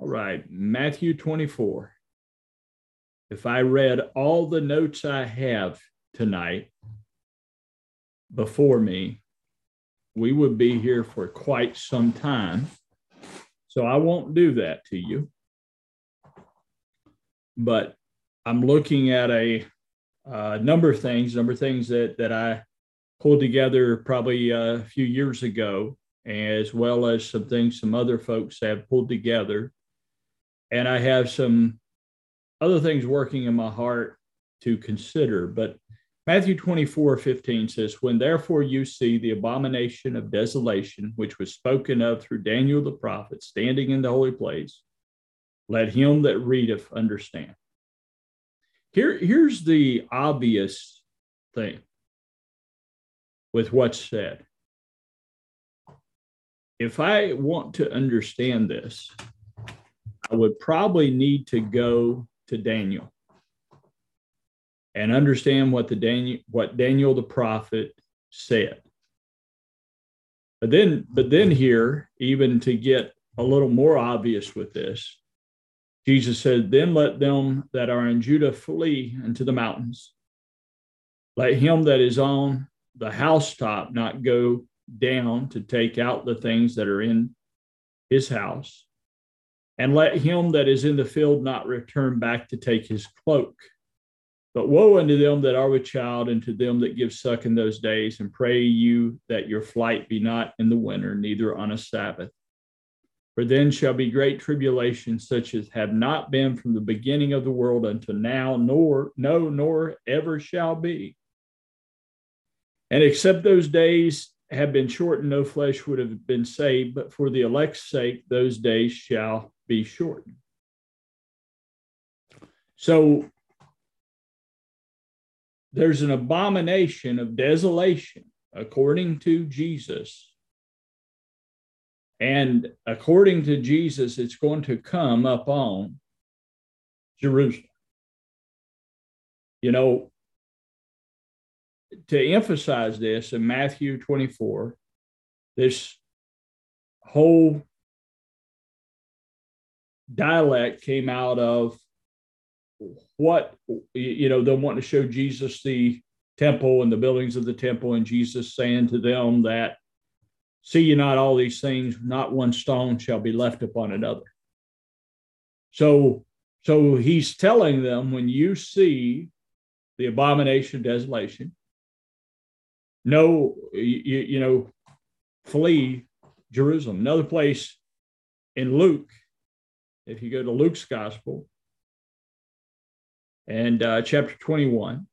All right, Matthew 24. If I read all the notes I have tonight before me, we would be here for quite some time. So I won't do that to you. But I'm looking at a, number of things, number of things that, that I pulled together probably uh, a few years ago, as well as some things some other folks have pulled together and I have some other things working in my heart to consider. But Matthew 24, 15 says, When therefore you see the abomination of desolation, which was spoken of through Daniel the prophet, standing in the holy place, let him that readeth understand. Here, here's the obvious thing with what's said. If I want to understand this, I would probably need to go to Daniel and understand what the Daniel what Daniel the prophet said. But then, but then here, even to get a little more obvious with this, Jesus said, Then let them that are in Judah flee into the mountains. Let him that is on the housetop not go down to take out the things that are in his house and let him that is in the field not return back to take his cloak. But woe unto them that are with child, and to them that give suck in those days, and pray you that your flight be not in the winter, neither on a Sabbath. For then shall be great tribulation, such as have not been from the beginning of the world until now, nor no, nor ever shall be. And except those days have been shortened, no flesh would have been saved, but for the elect's sake, those days shall be shortened. So there's an abomination of desolation according to Jesus. And according to Jesus, it's going to come upon Jerusalem. You know, to emphasize this in Matthew 24, this whole dialect came out of what you know them wanting to show jesus the temple and the buildings of the temple and jesus saying to them that see you not all these things? Not one stone shall be left upon another. So so he's telling them when you see the abomination of desolation no you, you know flee jerusalem. Another place in luke if you go to Luke's gospel and uh, chapter 21,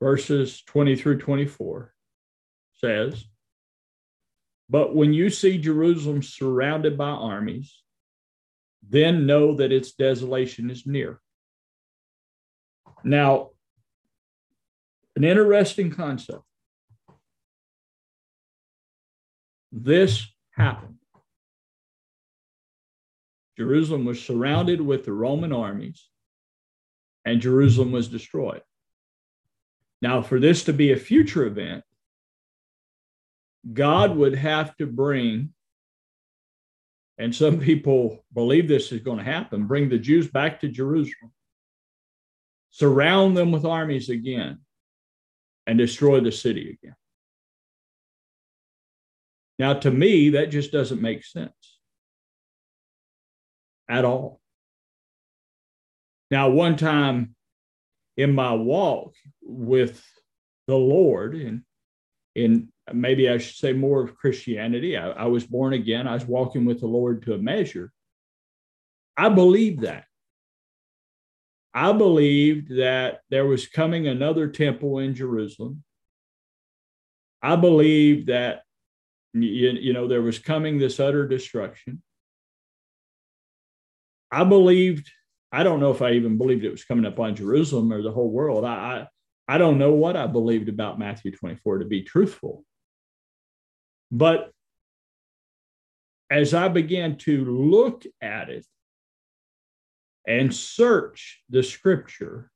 verses 20 through 24 says, But when you see Jerusalem surrounded by armies, then know that its desolation is near. Now, an interesting concept. This happened Jerusalem was surrounded with the Roman armies, and Jerusalem was destroyed. Now, for this to be a future event, God would have to bring, and some people believe this is going to happen, bring the Jews back to Jerusalem, surround them with armies again, and destroy the city again. Now, to me, that just doesn't make sense at all. Now, one time in my walk with the Lord, and in maybe I should say more of Christianity, I, I was born again. I was walking with the Lord to a measure. I believed that. I believed that there was coming another temple in Jerusalem. I believed that you, you know there was coming this utter destruction. I believed, I don't know if I even believed it was coming up on Jerusalem or the whole world. I, I, I don't know what I believed about Matthew 24 to be truthful. But as I began to look at it and search the scripture,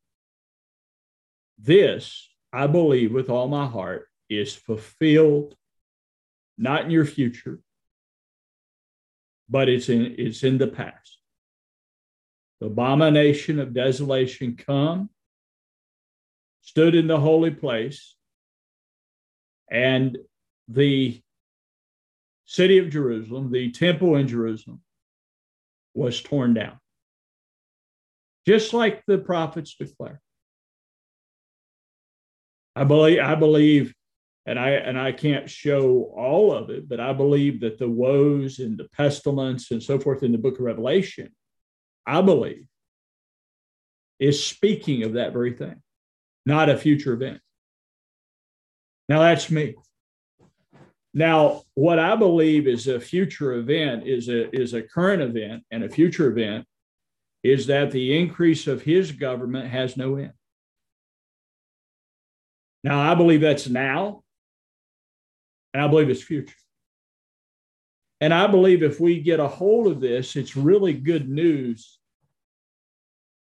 this, I believe with all my heart, is fulfilled not in your future, but it's in it's in the past. The abomination of desolation come, stood in the holy place, and the city of Jerusalem, the temple in Jerusalem, was torn down. Just like the prophets declare. I believe, I believe, and I and I can't show all of it, but I believe that the woes and the pestilence and so forth in the book of Revelation, I believe, is speaking of that very thing, not a future event. Now that's me. Now, what I believe is a future event is a, is a current event and a future event is that the increase of his government has no end. Now, I believe that's now, and I believe it's future. And I believe if we get a hold of this, it's really good news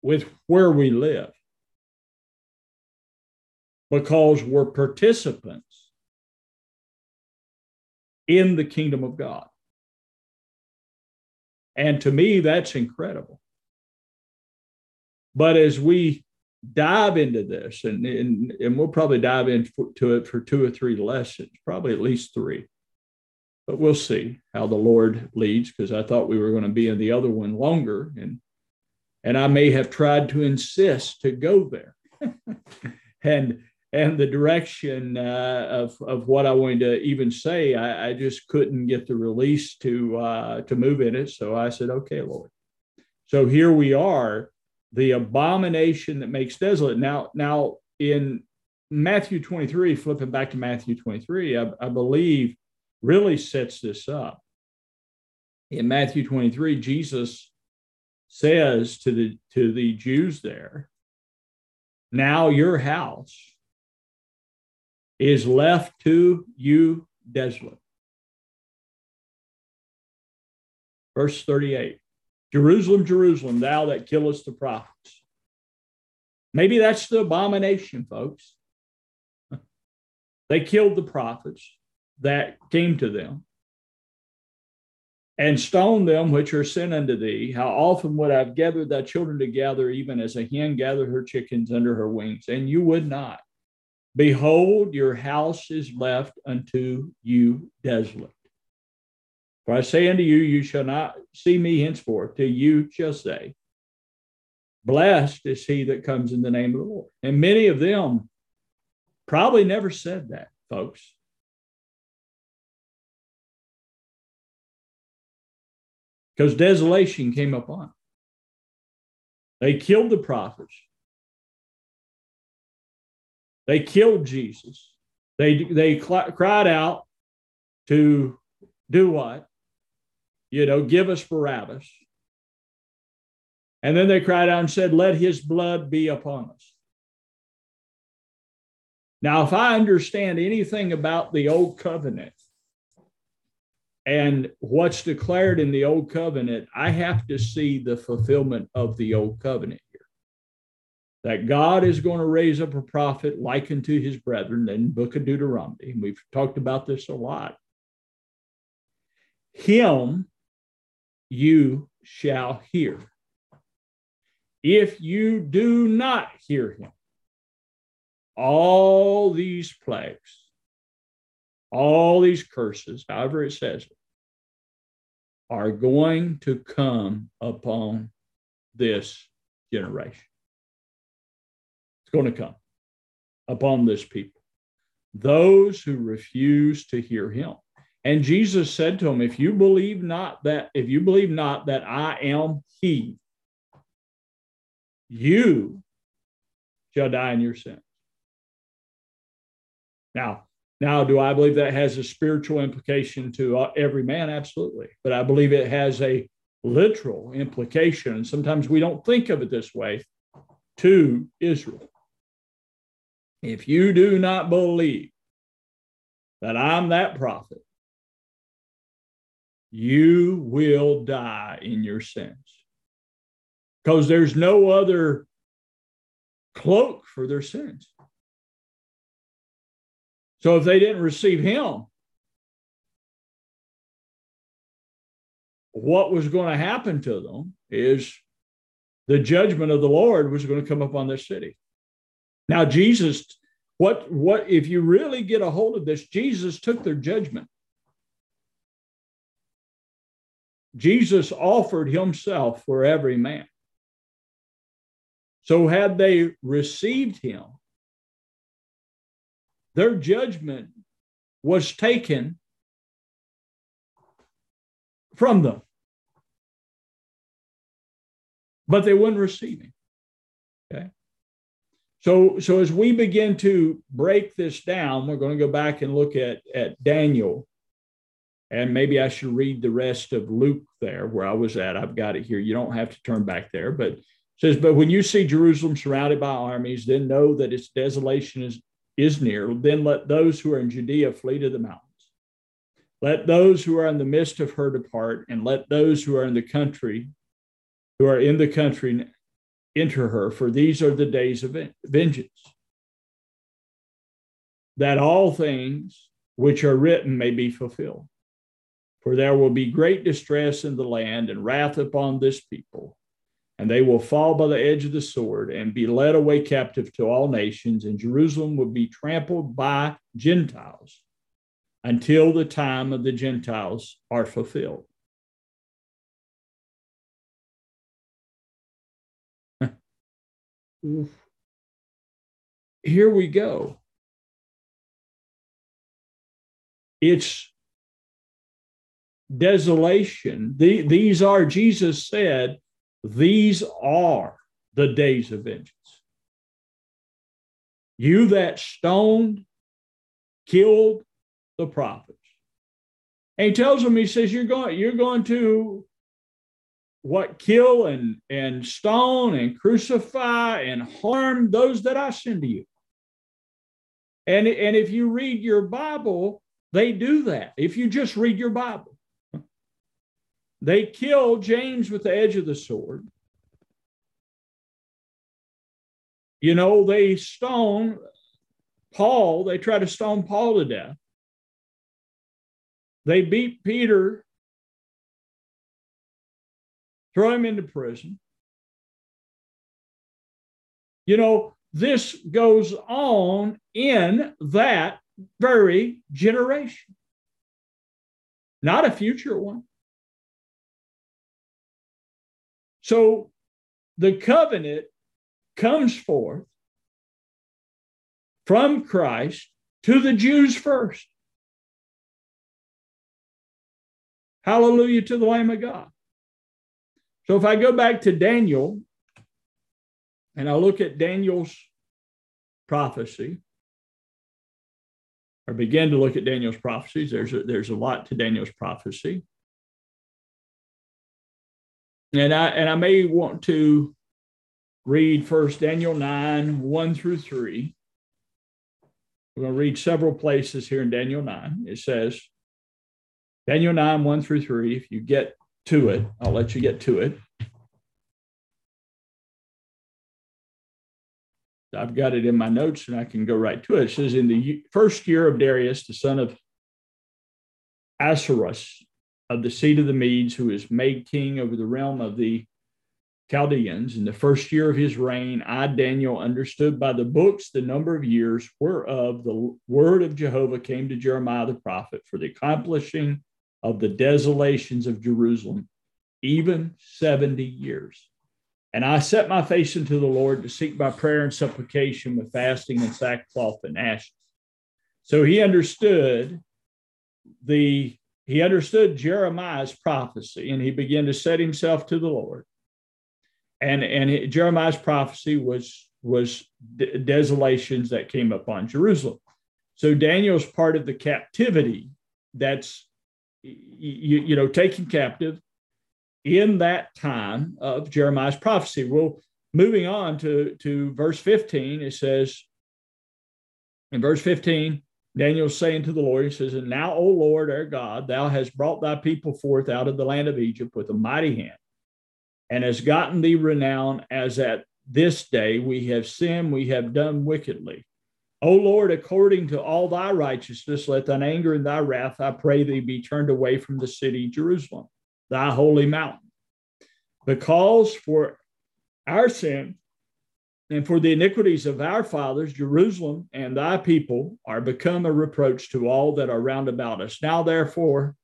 with where we live because we're participants in the kingdom of God. And to me, that's incredible. But as we dive into this, and, and, and we'll probably dive into it for two or three lessons, probably at least three. But we'll see how the Lord leads, because I thought we were going to be in the other one longer. And and I may have tried to insist to go there. and and the direction uh, of, of what I wanted to even say, I, I just couldn't get the release to uh, to move in it. So I said, "Okay, Lord." So here we are, the abomination that makes desolate. Now, now in Matthew 23, flipping back to Matthew 23, I, I believe really sets this up. In Matthew 23, Jesus says to the to the Jews there, "Now your house." is left to you desolate. Verse 38 Jerusalem, Jerusalem, thou that killest the prophets. Maybe that's the abomination, folks. They killed the prophets that came to them and stone them which are sent unto thee. How often would I have gathered thy children together, even as a hen gathered her chickens under her wings, and you would not. Behold, your house is left unto you desolate. For I say unto you, you shall not see me henceforth, till you shall say, Blessed is he that comes in the name of the Lord. And many of them probably never said that, folks. Because desolation came upon. them. They killed the prophets. They killed Jesus. They, they cl- cried out to do what? You know, give us Barabbas. And then they cried out and said, Let his blood be upon us. Now, if I understand anything about the old covenant and what's declared in the old covenant, I have to see the fulfillment of the old covenant here. that God is going to raise up a prophet like unto his brethren in book of Deuteronomy. And we've talked about this a lot. Him you shall hear. If you do not hear him, all these plagues, all these curses, however it says are going to come upon this generation It's going to come upon this people. Those who refuse to hear him. And Jesus said to him, If you believe not that, if you believe not that I am he, you shall die in your sins. Now, now, do I believe that has a spiritual implication to uh, every man? Absolutely. But I believe it has a literal implication. Sometimes we don't think of it this way to Israel. If you do not believe that I'm that prophet, you will die in your sins. Because there's no other cloak for their sins. So if they didn't receive him, what was going to happen to them is the judgment of the Lord was going to come upon this city. Now, Jesus, what, what, if you really get a hold of this, Jesus took their judgment. Jesus offered himself for every man. So, had they received him, their judgment was taken from them. But they wouldn't receive him. Okay. So, so as we begin to break this down, we're going to go back and look at, at Daniel. And maybe I should read the rest of Luke there where I was at. I've got it here. You don't have to turn back there, but says, But when you see Jerusalem surrounded by armies, then know that its desolation is, is near. Then let those who are in Judea flee to the mountains. Let those who are in the midst of her depart, and let those who are in the country, who are in the country, enter her, for these are the days of vengeance. That all things which are written may be fulfilled. For there will be great distress in the land and wrath upon this people and they will fall by the edge of the sword and be led away captive to all nations, and Jerusalem will be trampled by Gentiles until the time of the Gentiles are fulfilled. Here we go. It's desolation. The, these are, Jesus said, these are the days of vengeance. You that stoned, killed the prophets. And he tells them, he says, You're going, you're going to what kill and, and stone and crucify and harm those that I send to you. And, and if you read your Bible, they do that. If you just read your Bible, they kill James with the edge of the sword. You know, they stone Paul, they try to stone Paul to death. They beat Peter, throw him into prison. You know, this goes on in that very generation, not a future one. So the covenant comes forth from Christ to the Jews first. Hallelujah to the Lamb of God. So if I go back to Daniel and I look at Daniel's prophecy, or begin to look at Daniel's prophecies, there's a, there's a lot to Daniel's prophecy. And I and I may want to read first Daniel 9, 1 through 3. We're going to read several places here in Daniel 9. It says, Daniel 9, 1 through 3. If you get to it, I'll let you get to it. I've got it in my notes and I can go right to it. It says, In the first year of Darius, the son of Ahasuerus, of the seed of the Medes, who is made king over the realm of the Chaldeans. In the first year of his reign, I, Daniel, understood by the books the number of years whereof the word of Jehovah came to Jeremiah the prophet for the accomplishing of the desolations of Jerusalem, even 70 years. And I set my face unto the Lord to seek by prayer and supplication with fasting and sackcloth and ashes. So he understood the he understood Jeremiah's prophecy and he began to set himself to the Lord. And, and Jeremiah's prophecy was, was de- desolations that came upon Jerusalem. So Daniel's part of the captivity that's, you, you know, taken captive in that time of Jeremiah's prophecy. Well, moving on to, to verse 15, it says, in verse 15, Daniel's saying to the Lord, he says, And now, O Lord our God, thou hast brought thy people forth out of the land of Egypt with a mighty hand, and has gotten thee renown as at this day we have sinned, we have done wickedly. O Lord, according to all thy righteousness, let thine anger and thy wrath, I pray thee, be turned away from the city Jerusalem. thy holy mountain. Because for our sin and for the iniquities of our fathers, Jerusalem and thy people are become a reproach to all that are round about us. Now, therefore,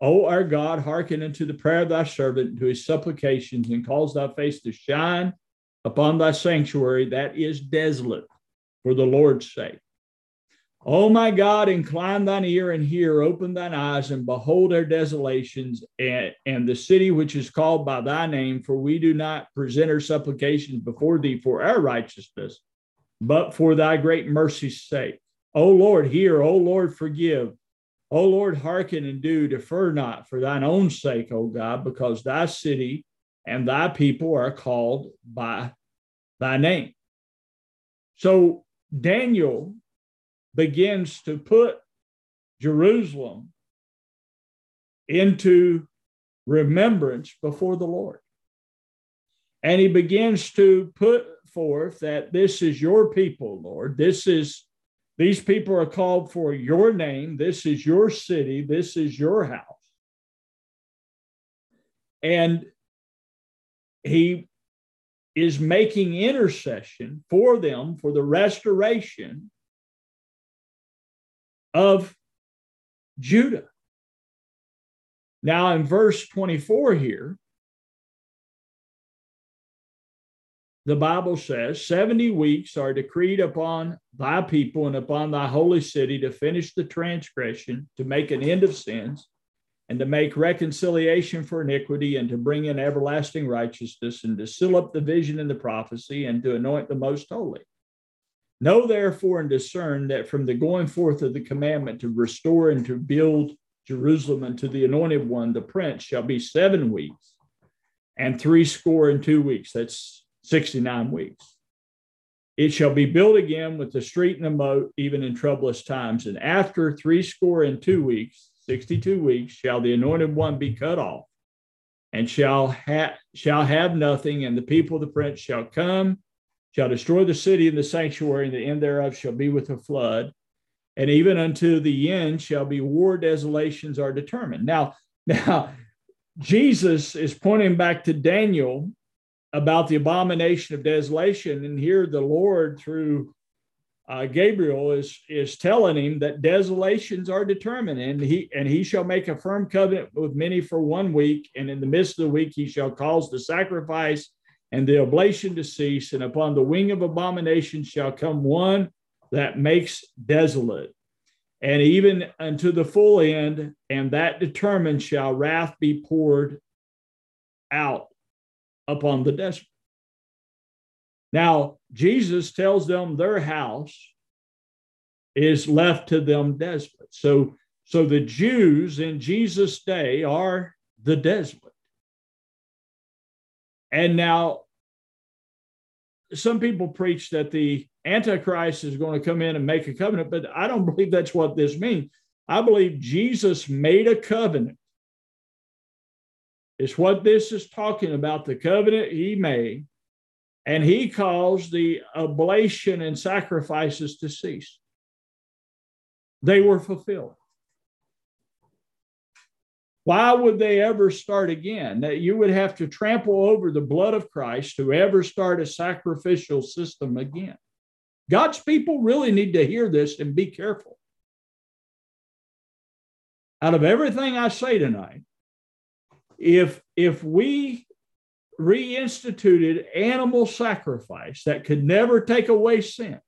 O our God, hearken unto the prayer of thy servant, to his supplications, and cause thy face to shine upon thy sanctuary that is desolate for the Lord's sake. O my God, incline thine ear and hear, open thine eyes and behold our desolations and, and the city which is called by thy name, for we do not present our supplications before thee for our righteousness, but for thy great mercy's sake. O Lord, hear, O Lord, forgive. O Lord, hearken and do, defer not for thine own sake, O God, because thy city and thy people are called by thy name. So Daniel begins to put Jerusalem into remembrance before the Lord. And he begins to put forth that this is your people, Lord. This is these people are called for your name. This is your city. This is your house. And he is making intercession for them for the restoration of Judah. Now, in verse 24 here, the Bible says 70 weeks are decreed upon thy people and upon thy holy city to finish the transgression, to make an end of sins, and to make reconciliation for iniquity, and to bring in everlasting righteousness, and to seal up the vision and the prophecy, and to anoint the most holy. Know therefore and discern that from the going forth of the commandment to restore and to build Jerusalem unto the anointed one, the prince, shall be seven weeks and three score and two weeks. That's 69 weeks. It shall be built again with the street and the moat, even in troublous times. And after three score and two weeks, 62 weeks, shall the anointed one be cut off, and shall, ha- shall have nothing, and the people of the prince shall come, shall destroy the city and the sanctuary, and the end thereof shall be with a flood. And even unto the end shall be war desolations are determined. Now, now Jesus is pointing back to Daniel about the abomination of desolation. And here the Lord, through uh, Gabriel, is, is telling him that desolations are determined, and he and he shall make a firm covenant with many for one week, and in the midst of the week he shall cause the sacrifice and the oblation to cease, and upon the wing of abomination shall come one that makes desolate. And even unto the full end, and that determined shall wrath be poured out upon the desert. Now, Jesus tells them their house is left to them desolate. So, so the Jews in Jesus' day are the desolate. And now, some people preach that the Antichrist is going to come in and make a covenant, but I don't believe that's what this means. I believe Jesus made a covenant It's what this is talking about the covenant he made. And he caused the oblation and sacrifices to cease. They were fulfilled. Why would they ever start again? That you would have to trample over the blood of Christ to ever start a sacrificial system again. God's people really need to hear this and be careful. Out of everything I say tonight, if if we reinstituted animal sacrifice that could never take away sin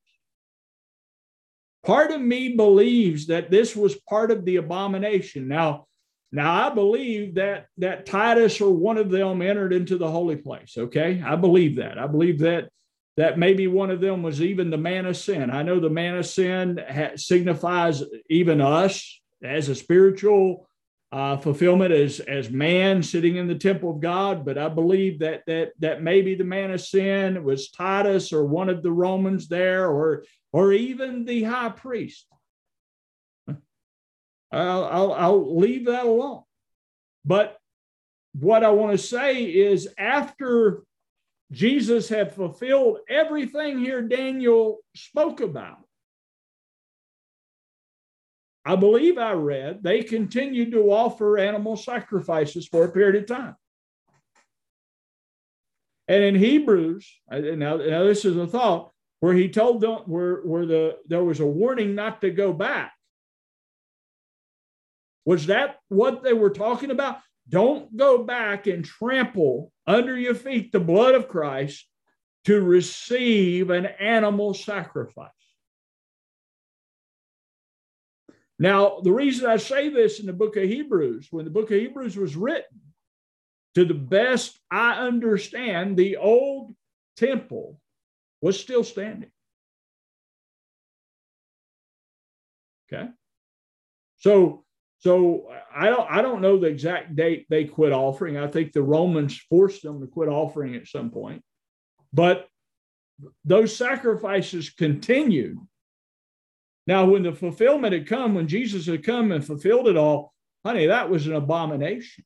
part of me believes that this was part of the abomination now now i believe that that titus or one of them entered into the holy place okay i believe that i believe that that maybe one of them was even the man of sin i know the man of sin ha- signifies even us as a spiritual uh, fulfillment as as man sitting in the temple of God. But I believe that that that maybe the man of sin was Titus or one of the Romans there, or or even the high priest. I'll, I'll, I'll leave that alone. But what I want to say is after Jesus had fulfilled everything here Daniel spoke about, I believe I read, they continued to offer animal sacrifices for a period of time. And in Hebrews, now, now this is a thought where he told them where, where the there was a warning not to go back. Was that what they were talking about? Don't go back and trample under your feet the blood of Christ to receive an animal sacrifice. Now, the reason I say this in the book of Hebrews, when the book of Hebrews was written, to the best I understand, the old temple was still standing. Okay. So so I don't I don't know the exact date they quit offering. I think the Romans forced them to quit offering at some point. But those sacrifices continued. Now, when the fulfillment had come, when Jesus had come and fulfilled it all, honey, that was an abomination.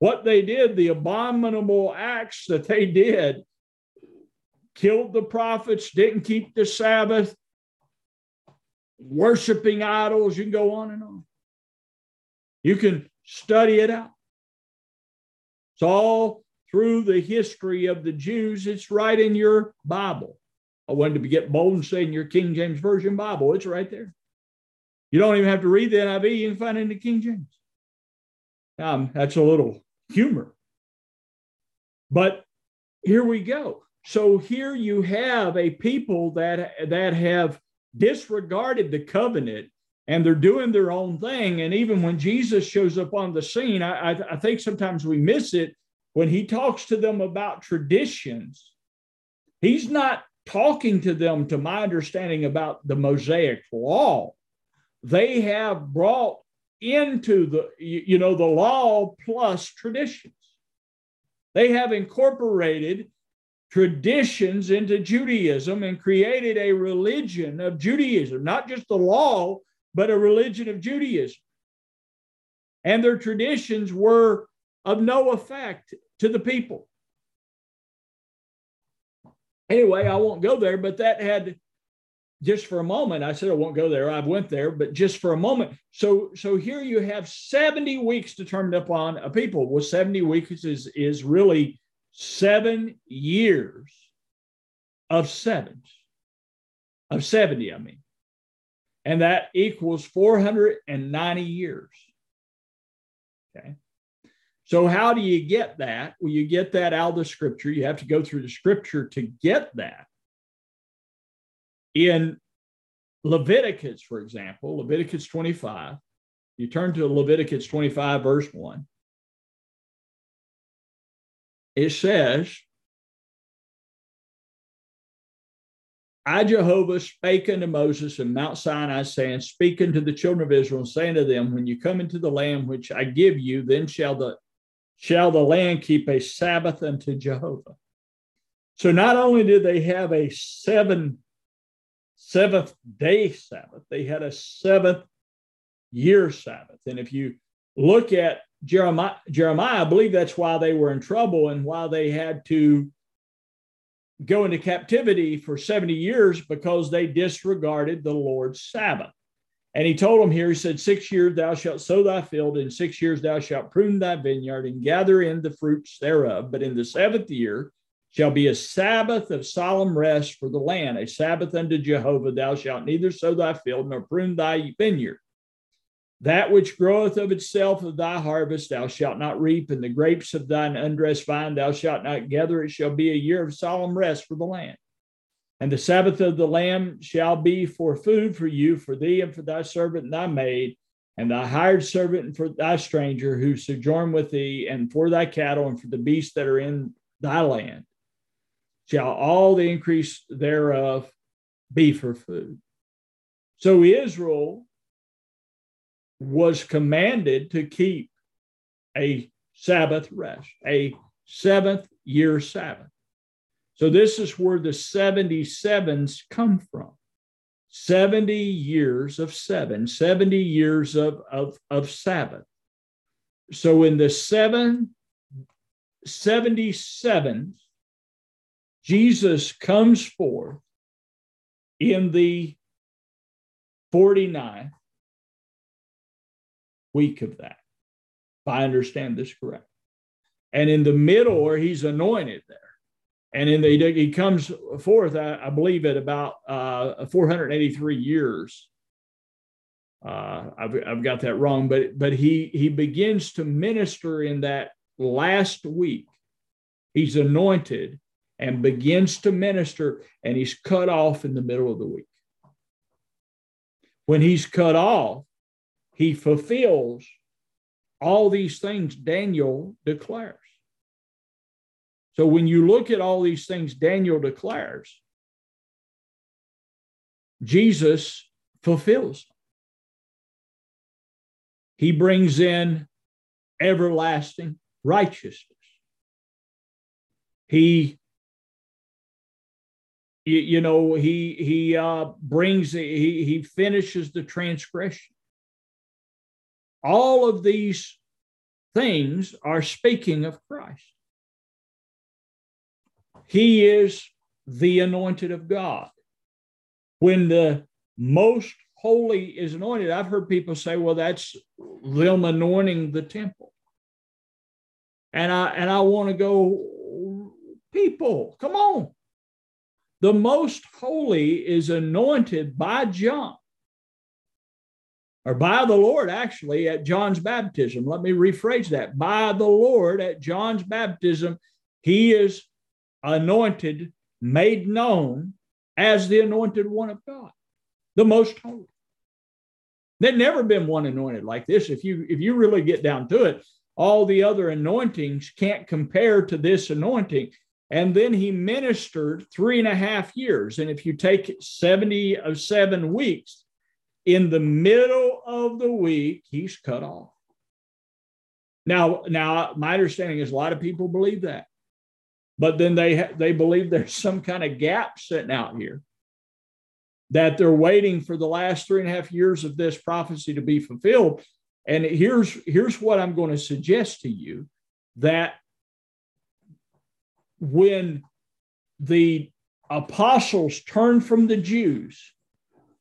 What they did, the abominable acts that they did, killed the prophets, didn't keep the Sabbath, worshiping idols. You can go on and on. You can study it out. It's all through the history of the Jews. It's right in your Bible. I wanted to get bold and say in your King James Version Bible, it's right there. You don't even have to read the NIV, you can find it in the King James. Um, that's a little humor. But here we go. So here you have a people that that have disregarded the covenant and they're doing their own thing. And even when Jesus shows up on the scene, I, I, I think sometimes we miss it when he talks to them about traditions. He's not talking to them, to my understanding, about the Mosaic law. They have brought into the, you know, the law plus traditions. They have incorporated traditions into Judaism and created a religion of Judaism, not just the law, but a religion of Judaism. And their traditions were of no effect to the people. Anyway, I won't go there, but that had just for a moment, I said I won't go there. I went there, but just for a moment. So, so here you have 70 weeks determined upon a people. Well, 70 weeks is, is really seven years of sevens, of 70, I mean. And that equals 490 years. Okay. So, how do you get that? Well, you get that out of the scripture. You have to go through the scripture to get that. In Leviticus, for example, Leviticus 25, you turn to Leviticus 25, verse 1. It says, I, Jehovah, spake unto Moses in Mount Sinai, saying, Speak unto the children of Israel, saying to them, When you come into the land which I give you, then shall the shall the land keep a Sabbath unto Jehovah. So not only did they have a seven seventh day Sabbath, they had a seventh year Sabbath. And if you look at Jeremiah, Jeremiah, I believe that's why they were in trouble and why they had to go into captivity for 70 years because they disregarded the Lord's Sabbath. And he told them here, he said, Six years thou shalt sow thy field, in six years thou shalt prune thy vineyard and gather in the fruits thereof. But in the seventh year shall be a Sabbath of solemn rest for the land, a Sabbath unto Jehovah. Thou shalt neither sow thy field nor prune thy vineyard. That which groweth of itself of thy harvest thou shalt not reap, and the grapes of thine undressed vine thou shalt not gather. It shall be a year of solemn rest for the land. And the Sabbath of the Lamb shall be for food for you, for thee, and for thy servant and thy maid, and thy hired servant, and for thy stranger who sojourn with thee, and for thy cattle, and for the beasts that are in thy land. Shall all the increase thereof be for food. So Israel was commanded to keep a Sabbath rest, a seventh year Sabbath. So this is where the 77s come from. 70 years of seven, 70 years of, of, of Sabbath. So in the seven, 77s, Jesus comes forth in the 49th week of that, if I understand this correct. And in the middle, where he's anointed there, and in the he comes forth, I, I believe, at about uh, 483 years. Uh, I've, I've got that wrong, but but he he begins to minister in that last week. He's anointed and begins to minister, and he's cut off in the middle of the week. When he's cut off, he fulfills all these things Daniel declares. So when you look at all these things Daniel declares, Jesus fulfills. He brings in everlasting righteousness. He you, know he he uh brings he he finishes the transgression all of these things are speaking of Christ he is the anointed of God. When the most holy is anointed, I've heard people say, well, that's them anointing the temple. And I and I want to go, people, come on. The most holy is anointed by John or by the Lord, actually, at John's baptism. Let me rephrase that. By the Lord at John's baptism, he is anointed, made known as the anointed one of God, the most holy. There'd never been one anointed like this. If you if you really get down to it, all the other anointings can't compare to this anointing. And then he ministered three and a half years. And if you take 70 of seven weeks, in the middle of the week, he's cut off. Now, now my understanding is a lot of people believe that but then they they believe there's some kind of gap sitting out here that they're waiting for the last three and a half years of this prophecy to be fulfilled and here's here's what i'm going to suggest to you that when the apostles turned from the jews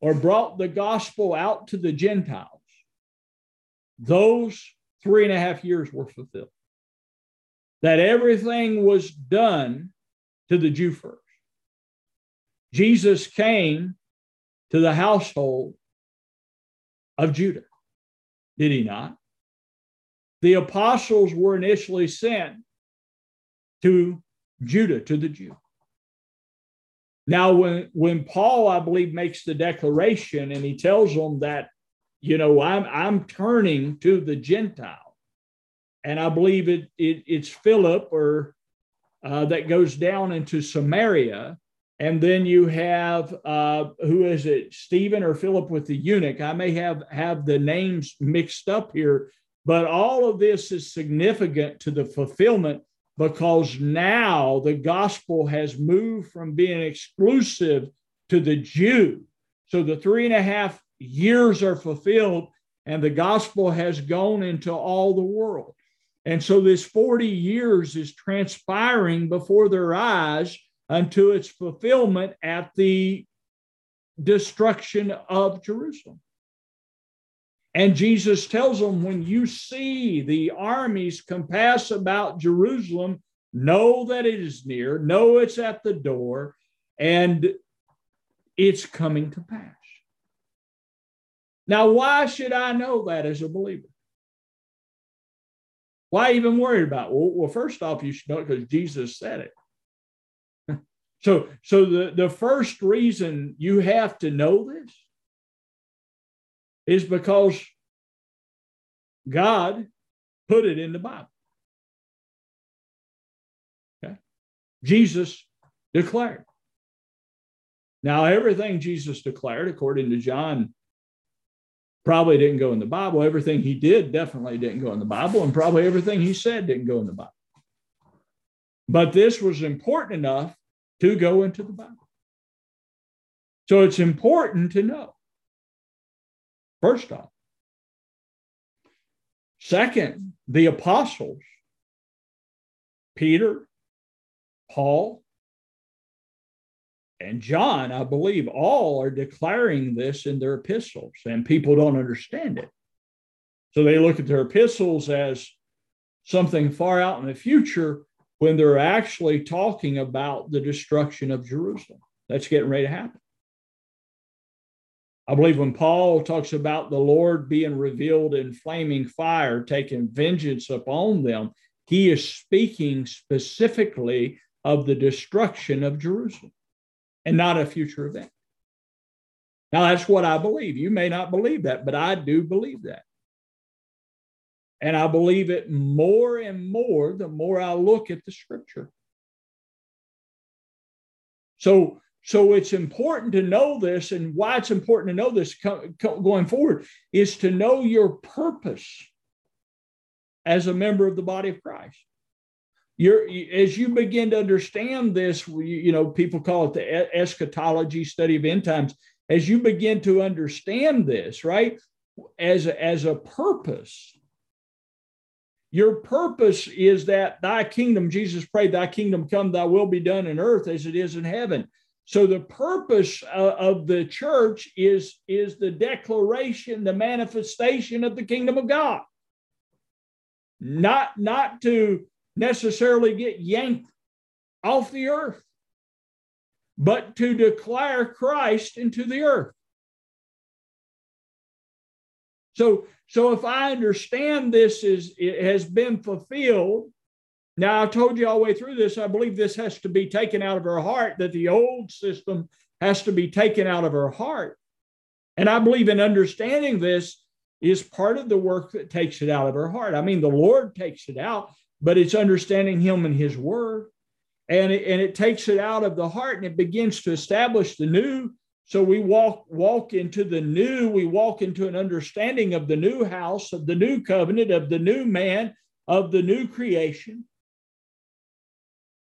or brought the gospel out to the gentiles those three and a half years were fulfilled that everything was done to the Jew first. Jesus came to the household of Judah, did he not? The apostles were initially sent to Judah, to the Jew. Now, when, when Paul, I believe, makes the declaration and he tells them that, you know, I'm, I'm turning to the Gentile, and I believe it, it it's Philip or uh, that goes down into Samaria. And then you have uh, who is it, Stephen or Philip with the eunuch? I may have have the names mixed up here, but all of this is significant to the fulfillment because now the gospel has moved from being exclusive to the Jew. So the three and a half years are fulfilled, and the gospel has gone into all the world. And so this 40 years is transpiring before their eyes unto its fulfillment at the destruction of Jerusalem. And Jesus tells them, when you see the armies compass about Jerusalem, know that it is near, know it's at the door, and it's coming to pass. Now, why should I know that as a believer? Why even worry about? It? Well, well, first off, you should know it because Jesus said it. so, so the, the first reason you have to know this is because God put it in the Bible. Okay. Jesus declared. Now, everything Jesus declared, according to John probably didn't go in the Bible. Everything he did definitely didn't go in the Bible, and probably everything he said didn't go in the Bible. But this was important enough to go into the Bible. So it's important to know. First off. Second, the apostles, Peter, Paul, and John, I believe, all are declaring this in their epistles, and people don't understand it. So they look at their epistles as something far out in the future when they're actually talking about the destruction of Jerusalem. That's getting ready to happen. I believe when Paul talks about the Lord being revealed in flaming fire, taking vengeance upon them, he is speaking specifically of the destruction of Jerusalem and not a future event. Now, that's what I believe. You may not believe that, but I do believe that. And I believe it more and more the more I look at the scripture. So, so it's important to know this, and why it's important to know this going forward is to know your purpose as a member of the body of Christ. You're as you begin to understand this you know people call it the eschatology study of end times. As you begin to understand this right as a, as a purpose your purpose is that thy kingdom jesus prayed thy kingdom come thy will be done in earth as it is in heaven so the purpose uh, of the church is is the declaration the manifestation of the kingdom of god not not to necessarily get yanked off the earth, but to declare Christ into the earth. So, so if I understand this is it has been fulfilled, now I've told you all the way through this, I believe this has to be taken out of her heart, that the old system has to be taken out of her heart. And I believe in understanding this is part of the work that takes it out of her heart. I mean, the Lord takes it out, but it's understanding him and his word. And it, and it takes it out of the heart and it begins to establish the new. So we walk walk into the new, we walk into an understanding of the new house, of the new covenant, of the new man, of the new creation.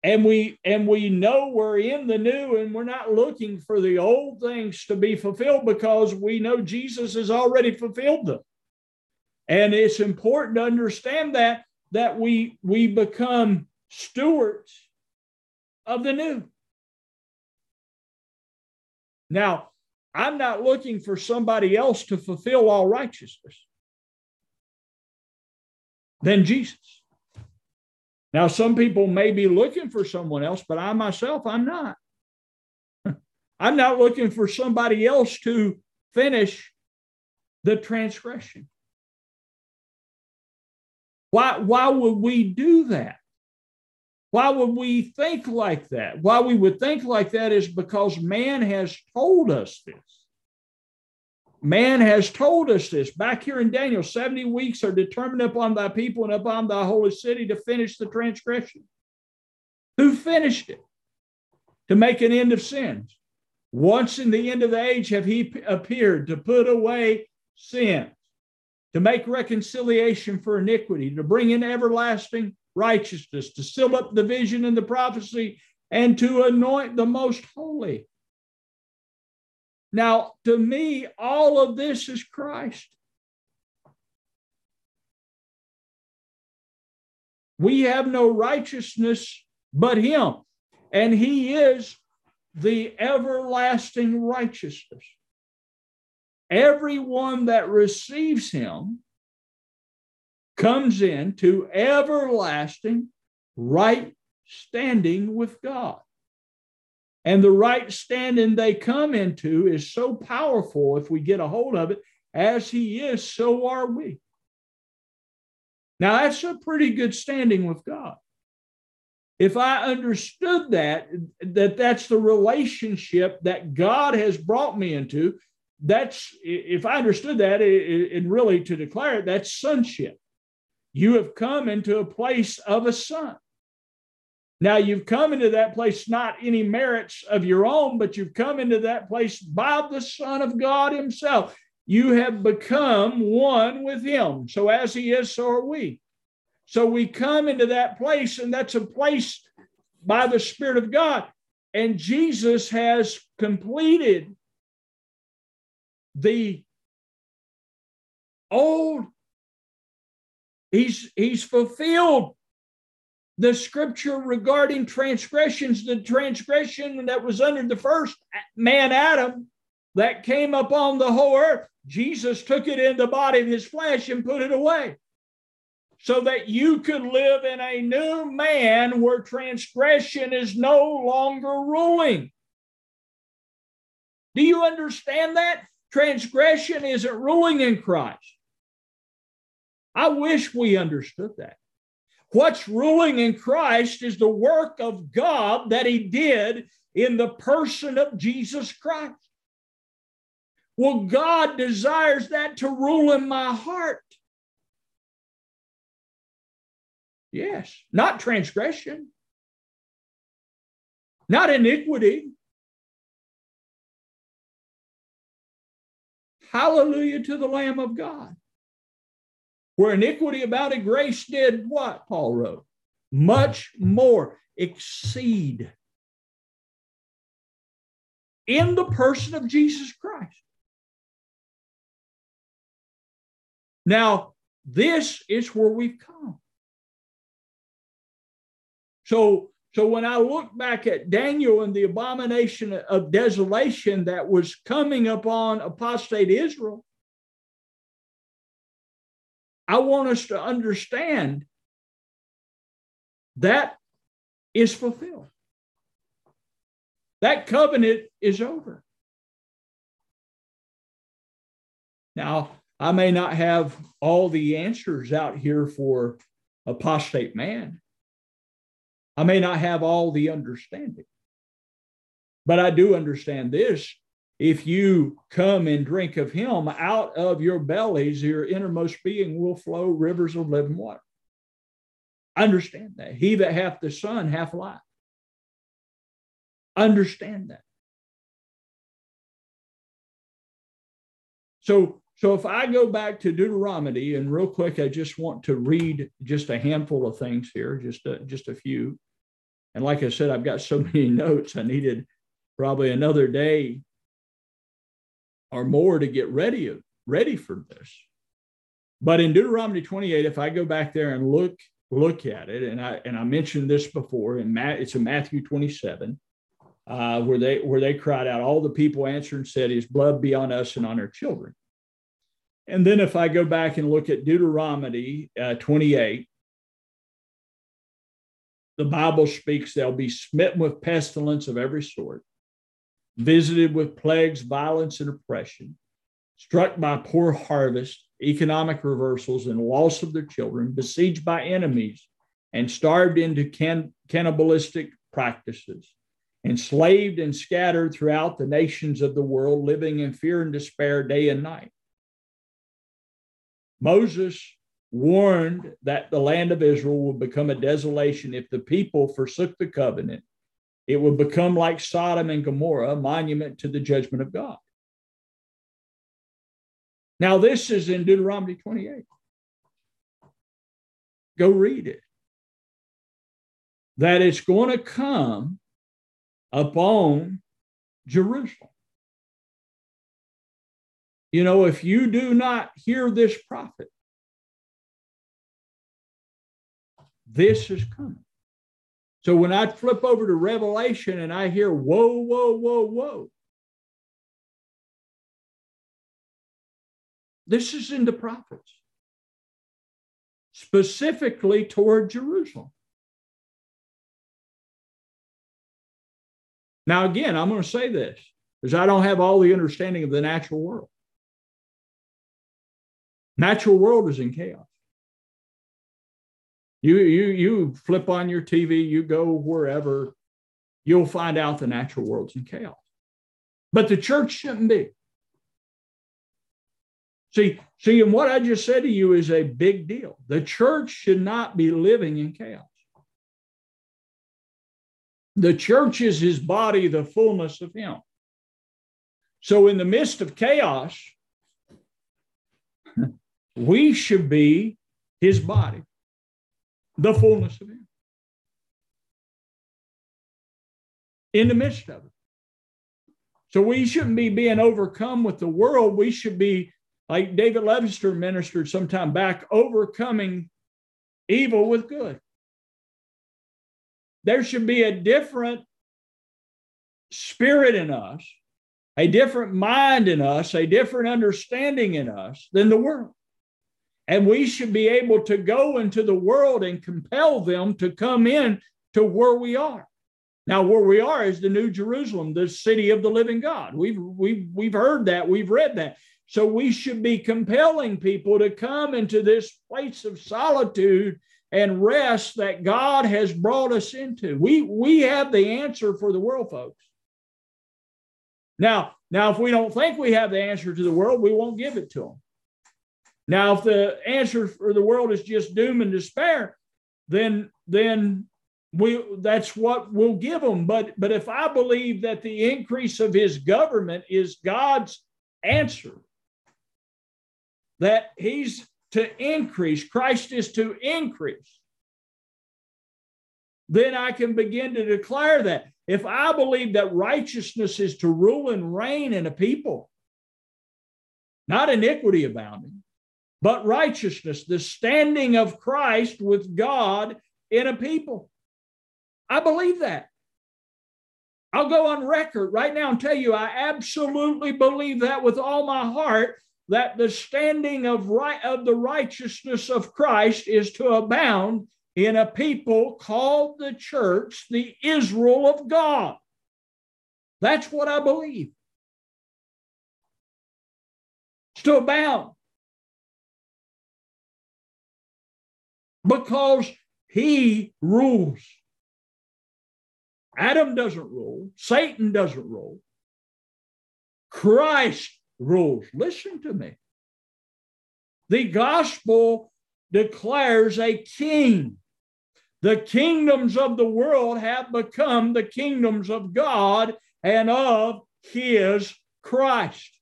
And we and we know we're in the new and we're not looking for the old things to be fulfilled because we know Jesus has already fulfilled them. And it's important to understand that that we we become stewards of the new. Now, I'm not looking for somebody else to fulfill all righteousness than Jesus. Now, some people may be looking for someone else, but I myself, I'm not. I'm not looking for somebody else to finish the transgression. Why, why would we do that? Why would we think like that? Why we would think like that is because man has told us this. Man has told us this. Back here in Daniel, 70 weeks are determined upon thy people and upon thy holy city to finish the transgression. Who finished it? To make an end of sins. Once in the end of the age have he appeared to put away sin to make reconciliation for iniquity, to bring in everlasting righteousness, to seal up the vision and the prophecy, and to anoint the most holy. Now, to me, all of this is Christ. We have no righteousness but Him, and He is the everlasting righteousness. Everyone that receives him comes into everlasting right standing with God. And the right standing they come into is so powerful if we get a hold of it. As he is, so are we. Now, that's a pretty good standing with God. If I understood that, that that's the relationship that God has brought me into, that's if I understood that, and really to declare it, that's sonship. You have come into a place of a son. Now you've come into that place not any merits of your own, but you've come into that place by the Son of God Himself. You have become one with Him. So as He is, so are we. So we come into that place, and that's a place by the Spirit of God. And Jesus has completed the old he's he's fulfilled the scripture regarding transgressions, the transgression that was under the first man, Adam, that came upon the whole earth. Jesus took it in the body of his flesh and put it away so that you could live in a new man where transgression is no longer ruling. Do you understand that? Transgression isn't ruling in Christ. I wish we understood that. What's ruling in Christ is the work of God that He did in the person of Jesus Christ. Well, God desires that to rule in my heart. Yes, not transgression, not iniquity. Hallelujah to the Lamb of God. Where iniquity abounded, grace did what? Paul wrote. Much more exceed in the person of Jesus Christ. Now, this is where we've come. So, so when I look back at Daniel and the abomination of desolation that was coming upon apostate Israel, I want us to understand that is fulfilled. That covenant is over. Now, I may not have all the answers out here for apostate man. I may not have all the understanding, but I do understand this. If you come and drink of him, out of your bellies, your innermost being will flow rivers of living water. Understand that. He that hath the Son hath life. Understand that. So, so if I go back to Deuteronomy, and real quick, I just want to read just a handful of things here, just a, just a few. And like I said, I've got so many notes. I needed probably another day or more to get ready ready for this. But in Deuteronomy 28, if I go back there and look look at it, and I and I mentioned this before, in Matt, it's in Matthew 27, uh, where they where they cried out, all the people answered and said, "His blood be on us and on our children." And then if I go back and look at Deuteronomy uh, 28, the Bible speaks they'll be smitten with pestilence of every sort, visited with plagues, violence, and oppression, struck by poor harvest, economic reversals, and loss of their children, besieged by enemies, and starved into can- cannibalistic practices, enslaved and scattered throughout the nations of the world, living in fear and despair day and night. Moses warned that the land of Israel would become a desolation if the people forsook the covenant. It would become like Sodom and Gomorrah, a monument to the judgment of God. Now, this is in Deuteronomy 28. Go read it. That it's going to come upon Jerusalem. You know, if you do not hear this prophet, This is coming. So when I flip over to Revelation and I hear, whoa, whoa, whoa, whoa, this is in the prophets, specifically toward Jerusalem. Now, again, I'm going to say this because I don't have all the understanding of the natural world. Natural world is in chaos. You you you flip on your TV, you go wherever, you'll find out the natural world's in chaos. But the church shouldn't be. See, see, and what I just said to you is a big deal. The church should not be living in chaos. The church is his body, the fullness of him. So, in the midst of chaos, we should be his body the fullness of Him. In the midst of it. So we shouldn't be being overcome with the world. We should be, like David Levester ministered some time back, overcoming evil with good. there should be a different spirit in us, a different mind in us, a different understanding in us than the world. And we should be able to go into the world and compel them to come in to where we are. Now, where we are is the New Jerusalem, the city of the living God. We've, we've, we've heard that, we've read that. So we should be compelling people to come into this place of solitude and rest that God has brought us into. We, we have the answer for the world, folks. Now, now, if we don't think we have the answer to the world, we won't give it to them. Now, if the answer for the world is just doom and despair, then then we that's what we'll give them. But but if I believe that the increase of his government is God's answer, that he's to increase, Christ is to increase, then I can begin to declare that. If I believe that righteousness is to rule and reign in a people, not iniquity abounding, but righteousness, the standing of Christ with God in a people. I believe that. I'll go on record right now and tell you I absolutely believe that with all my heart that the standing of right of the righteousness of Christ is to abound in a people called the church, the Israel of God. That's what I believe. It's to abound. Because he rules. Adam doesn't rule, Satan doesn't rule. Christ rules. Listen to me. The gospel declares a king. The kingdoms of the world have become the kingdoms of God and of his Christ.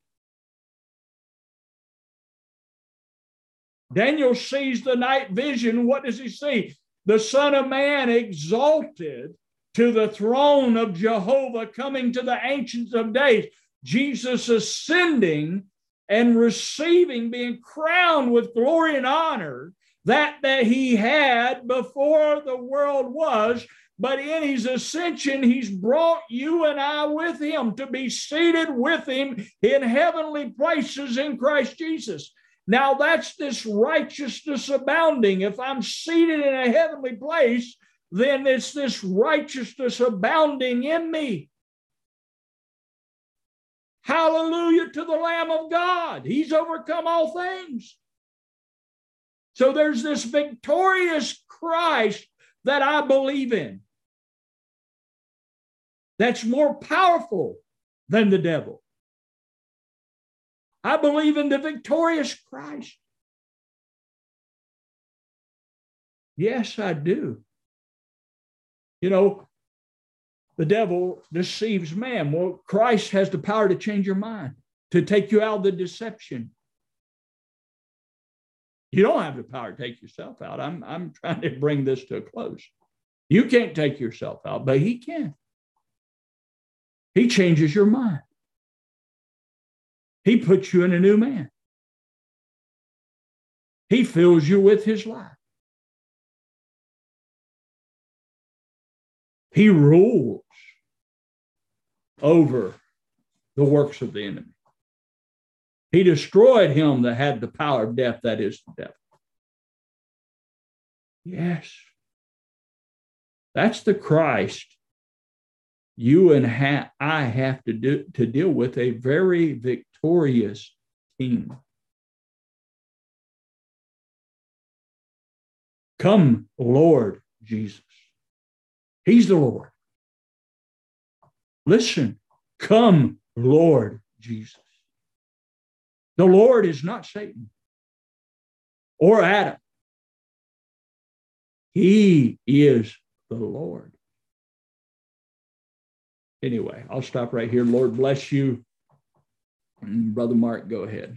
Daniel sees the night vision. What does he see? The Son of Man exalted to the throne of Jehovah, coming to the Ancients of Days. Jesus ascending and receiving, being crowned with glory and honor that that he had before the world was but in his ascension he's brought you and I with him to be seated with him in heavenly places in Christ Jesus now that's this righteousness abounding if I'm seated in a heavenly place then it's this righteousness abounding in me Hallelujah to the Lamb of God. He's overcome all things. So there's this victorious Christ that I believe in that's more powerful than the devil. I believe in the victorious Christ. Yes, I do. You know, the devil deceives man. Well, Christ has the power to change your mind, to take you out of the deception. You don't have the power to take yourself out. I'm, I'm trying to bring this to a close. You can't take yourself out, but he can. He changes your mind. He puts you in a new man. He fills you with his life. He rules over the works of the enemy. He destroyed him that had the power of death, that is the devil. Yes. That's the Christ you and ha- I have to do to deal with a very victorious king. Come, Lord Jesus. He's the Lord. Listen, come, Lord Jesus. The Lord is not Satan or Adam. He is the Lord. Anyway, I'll stop right here. Lord bless you. Mm, Brother Mark, go ahead.